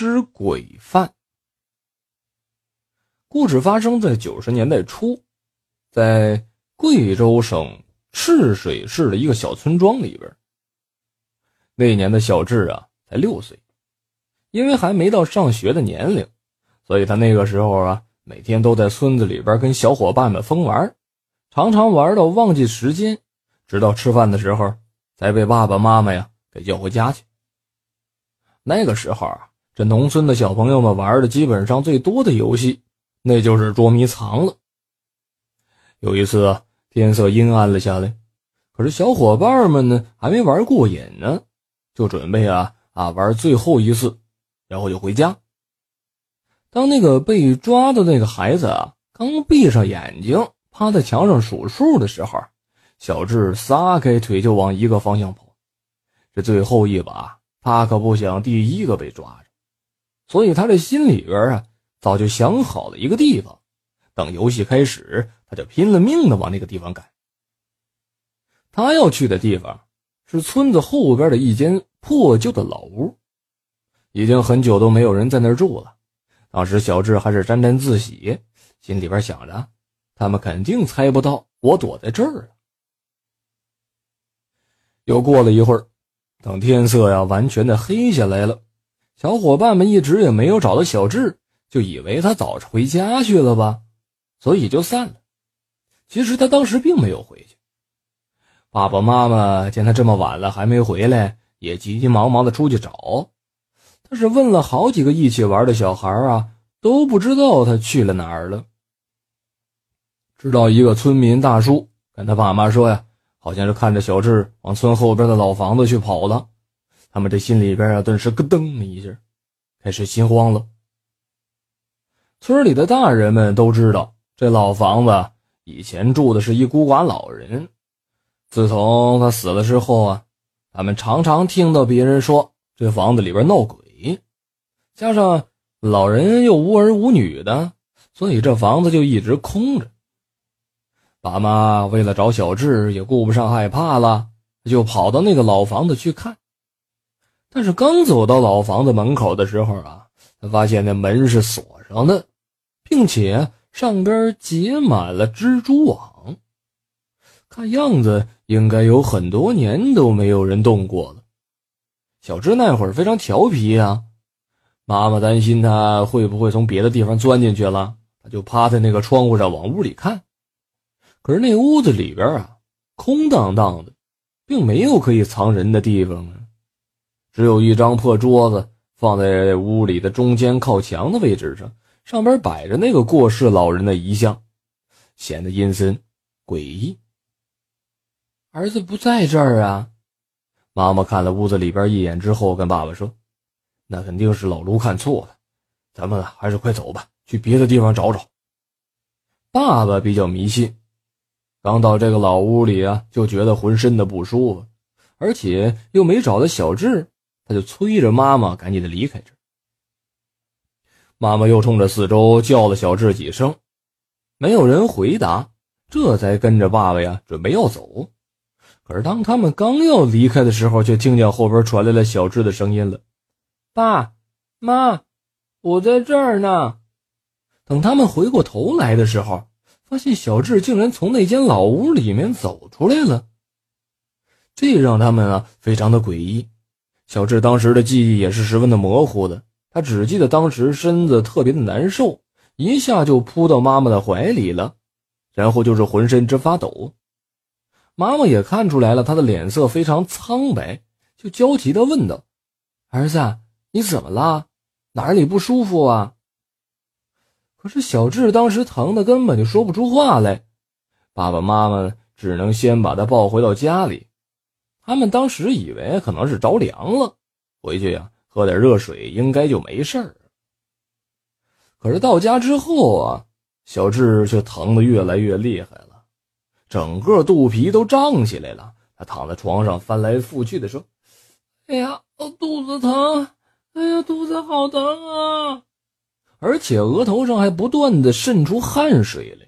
吃鬼饭。故事发生在九十年代初，在贵州省赤水市的一个小村庄里边。那年的小智啊，才六岁，因为还没到上学的年龄，所以他那个时候啊，每天都在村子里边跟小伙伴们疯玩，常常玩到忘记时间，直到吃饭的时候才被爸爸妈妈呀给叫回家去。那个时候啊，这农村的小朋友们玩的基本上最多的游戏，那就是捉迷藏了。有一次啊天色阴暗了下来，可是小伙伴们呢还没玩过瘾呢。就准备啊啊玩最后一次，然后就回家。当那个被抓的那个孩子啊刚闭上眼睛，趴在墙上数数的时候，小智撒开腿就往一个方向跑。这最后一把，他可不想第一个被抓着，所以他这心里边啊早就想好了一个地方，等游戏开始，他就拼了命的往那个地方赶。他要去的地方是村子后边的一间。破旧的老屋，已经很久都没有人在那儿住了。当时小智还是沾沾自喜，心里边想着，他们肯定猜不到我躲在这儿。又过了一会儿，等天色呀完全的黑下来了，小伙伴们一直也没有找到小智，就以为他早回家去了吧，所以就散了。其实他当时并没有回去。爸爸妈妈见他这么晚了还没回来。也急急忙忙的出去找，但是问了好几个一起玩的小孩啊，都不知道他去了哪儿了。直到一个村民大叔跟他爸妈说呀，好像是看着小智往村后边的老房子去跑了，他们这心里边啊，顿时咯噔了一下，开始心慌了。村里的大人们都知道，这老房子以前住的是一孤寡老人，自从他死了之后啊。他们常常听到别人说这房子里边闹鬼，加上老人又无儿无女的，所以这房子就一直空着。爸妈为了找小智，也顾不上害怕了，就跑到那个老房子去看。但是刚走到老房子门口的时候啊，他发现那门是锁上的，并且上边结满了蜘蛛网。看样子应该有很多年都没有人动过了。小芝那会儿非常调皮呀，妈妈担心他会不会从别的地方钻进去了，他就趴在那个窗户上往屋里看。可是那屋子里边啊，空荡荡的，并没有可以藏人的地方啊，只有一张破桌子放在屋里的中间靠墙的位置上，上边摆着那个过世老人的遗像，显得阴森诡异。儿子不在这儿啊！妈妈看了屋子里边一眼之后，跟爸爸说：“那肯定是老卢看错了，咱们还是快走吧，去别的地方找找。”爸爸比较迷信，刚到这个老屋里啊，就觉得浑身的不舒服，而且又没找到小智，他就催着妈妈赶紧的离开这。妈妈又冲着四周叫了小智几声，没有人回答，这才跟着爸爸呀，准备要走。可是当他们刚要离开的时候，却听见后边传来了小智的声音了：“爸妈，我在这儿呢。”等他们回过头来的时候，发现小智竟然从那间老屋里面走出来了。这让他们啊非常的诡异。小智当时的记忆也是十分的模糊的，他只记得当时身子特别的难受，一下就扑到妈妈的怀里了，然后就是浑身直发抖。妈妈也看出来了，他的脸色非常苍白，就焦急地问道：“儿子，你怎么了？哪里不舒服啊？”可是小智当时疼的根本就说不出话来，爸爸妈妈只能先把他抱回到家里。他们当时以为可能是着凉了，回去呀喝点热水应该就没事儿。可是到家之后啊，小智却疼得越来越厉害了。整个肚皮都胀起来了，他躺在床上翻来覆去的说：“哎呀，我肚子疼！哎呀，肚子好疼啊！”而且额头上还不断的渗出汗水来。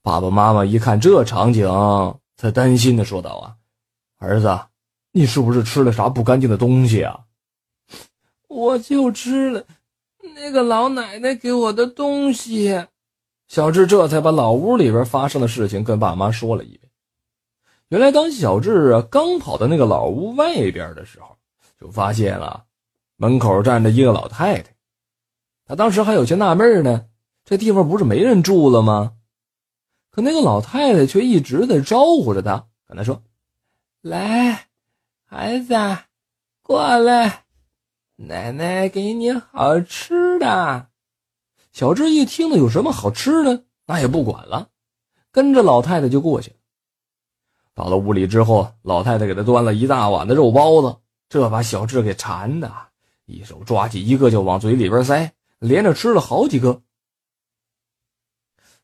爸爸妈妈一看这场景，才担心的说道：“啊，儿子，你是不是吃了啥不干净的东西啊？”我就吃了那个老奶奶给我的东西。小智这才把老屋里边发生的事情跟爸妈说了一遍。原来，当小智啊刚跑到那个老屋外边的时候，就发现了门口站着一个老太太。他当时还有些纳闷呢，这地方不是没人住了吗？可那个老太太却一直在招呼着他，跟他说：“来，孩子，过来，奶奶给你好吃的。”小智一听呢，有什么好吃的，那也不管了，跟着老太太就过去了。到了屋里之后，老太太给他端了一大碗的肉包子，这把小智给馋的，一手抓起一个就往嘴里边塞，连着吃了好几个。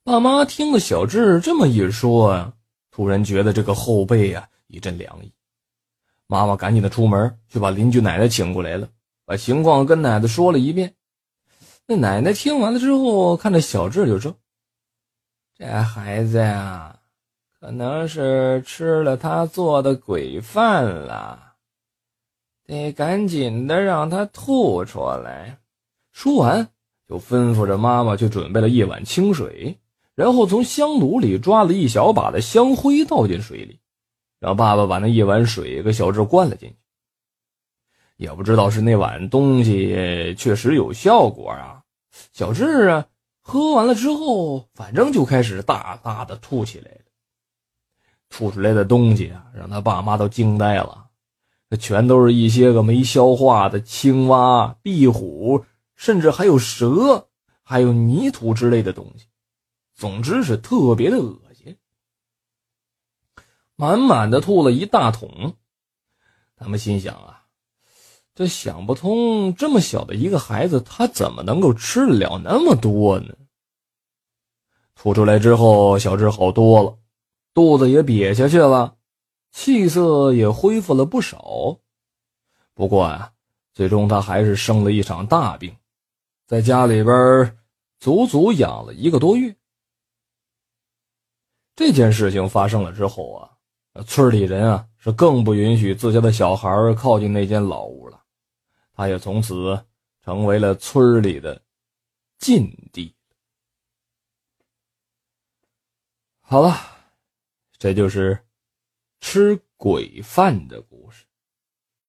爸妈听了小智这么一说，突然觉得这个后背啊一阵凉意。妈妈赶紧的出门去把邻居奶奶请过来了，把情况跟奶奶说了一遍。那奶奶听完了之后，看着小智就说：“这孩子呀，可能是吃了他做的鬼饭了，得赶紧的让他吐出来。”说完，就吩咐着妈妈去准备了一碗清水，然后从香炉里抓了一小把的香灰倒进水里，让爸爸把那一碗水给小智灌了进去。也不知道是那碗东西确实有效果啊！小智啊，喝完了之后，反正就开始大大的吐起来了。吐出来的东西啊，让他爸妈都惊呆了。这全都是一些个没消化的青蛙、壁虎，甚至还有蛇，还有泥土之类的东西。总之是特别的恶心，满满的吐了一大桶。他们心想啊。这想不通，这么小的一个孩子，他怎么能够吃得了那么多呢？吐出来之后，小智好多了，肚子也瘪下去了，气色也恢复了不少。不过啊，最终他还是生了一场大病，在家里边足足养了一个多月。这件事情发生了之后啊，村里人啊是更不允许自家的小孩靠近那间老屋了。他也从此成为了村里的禁地。好了，这就是吃鬼饭的故事。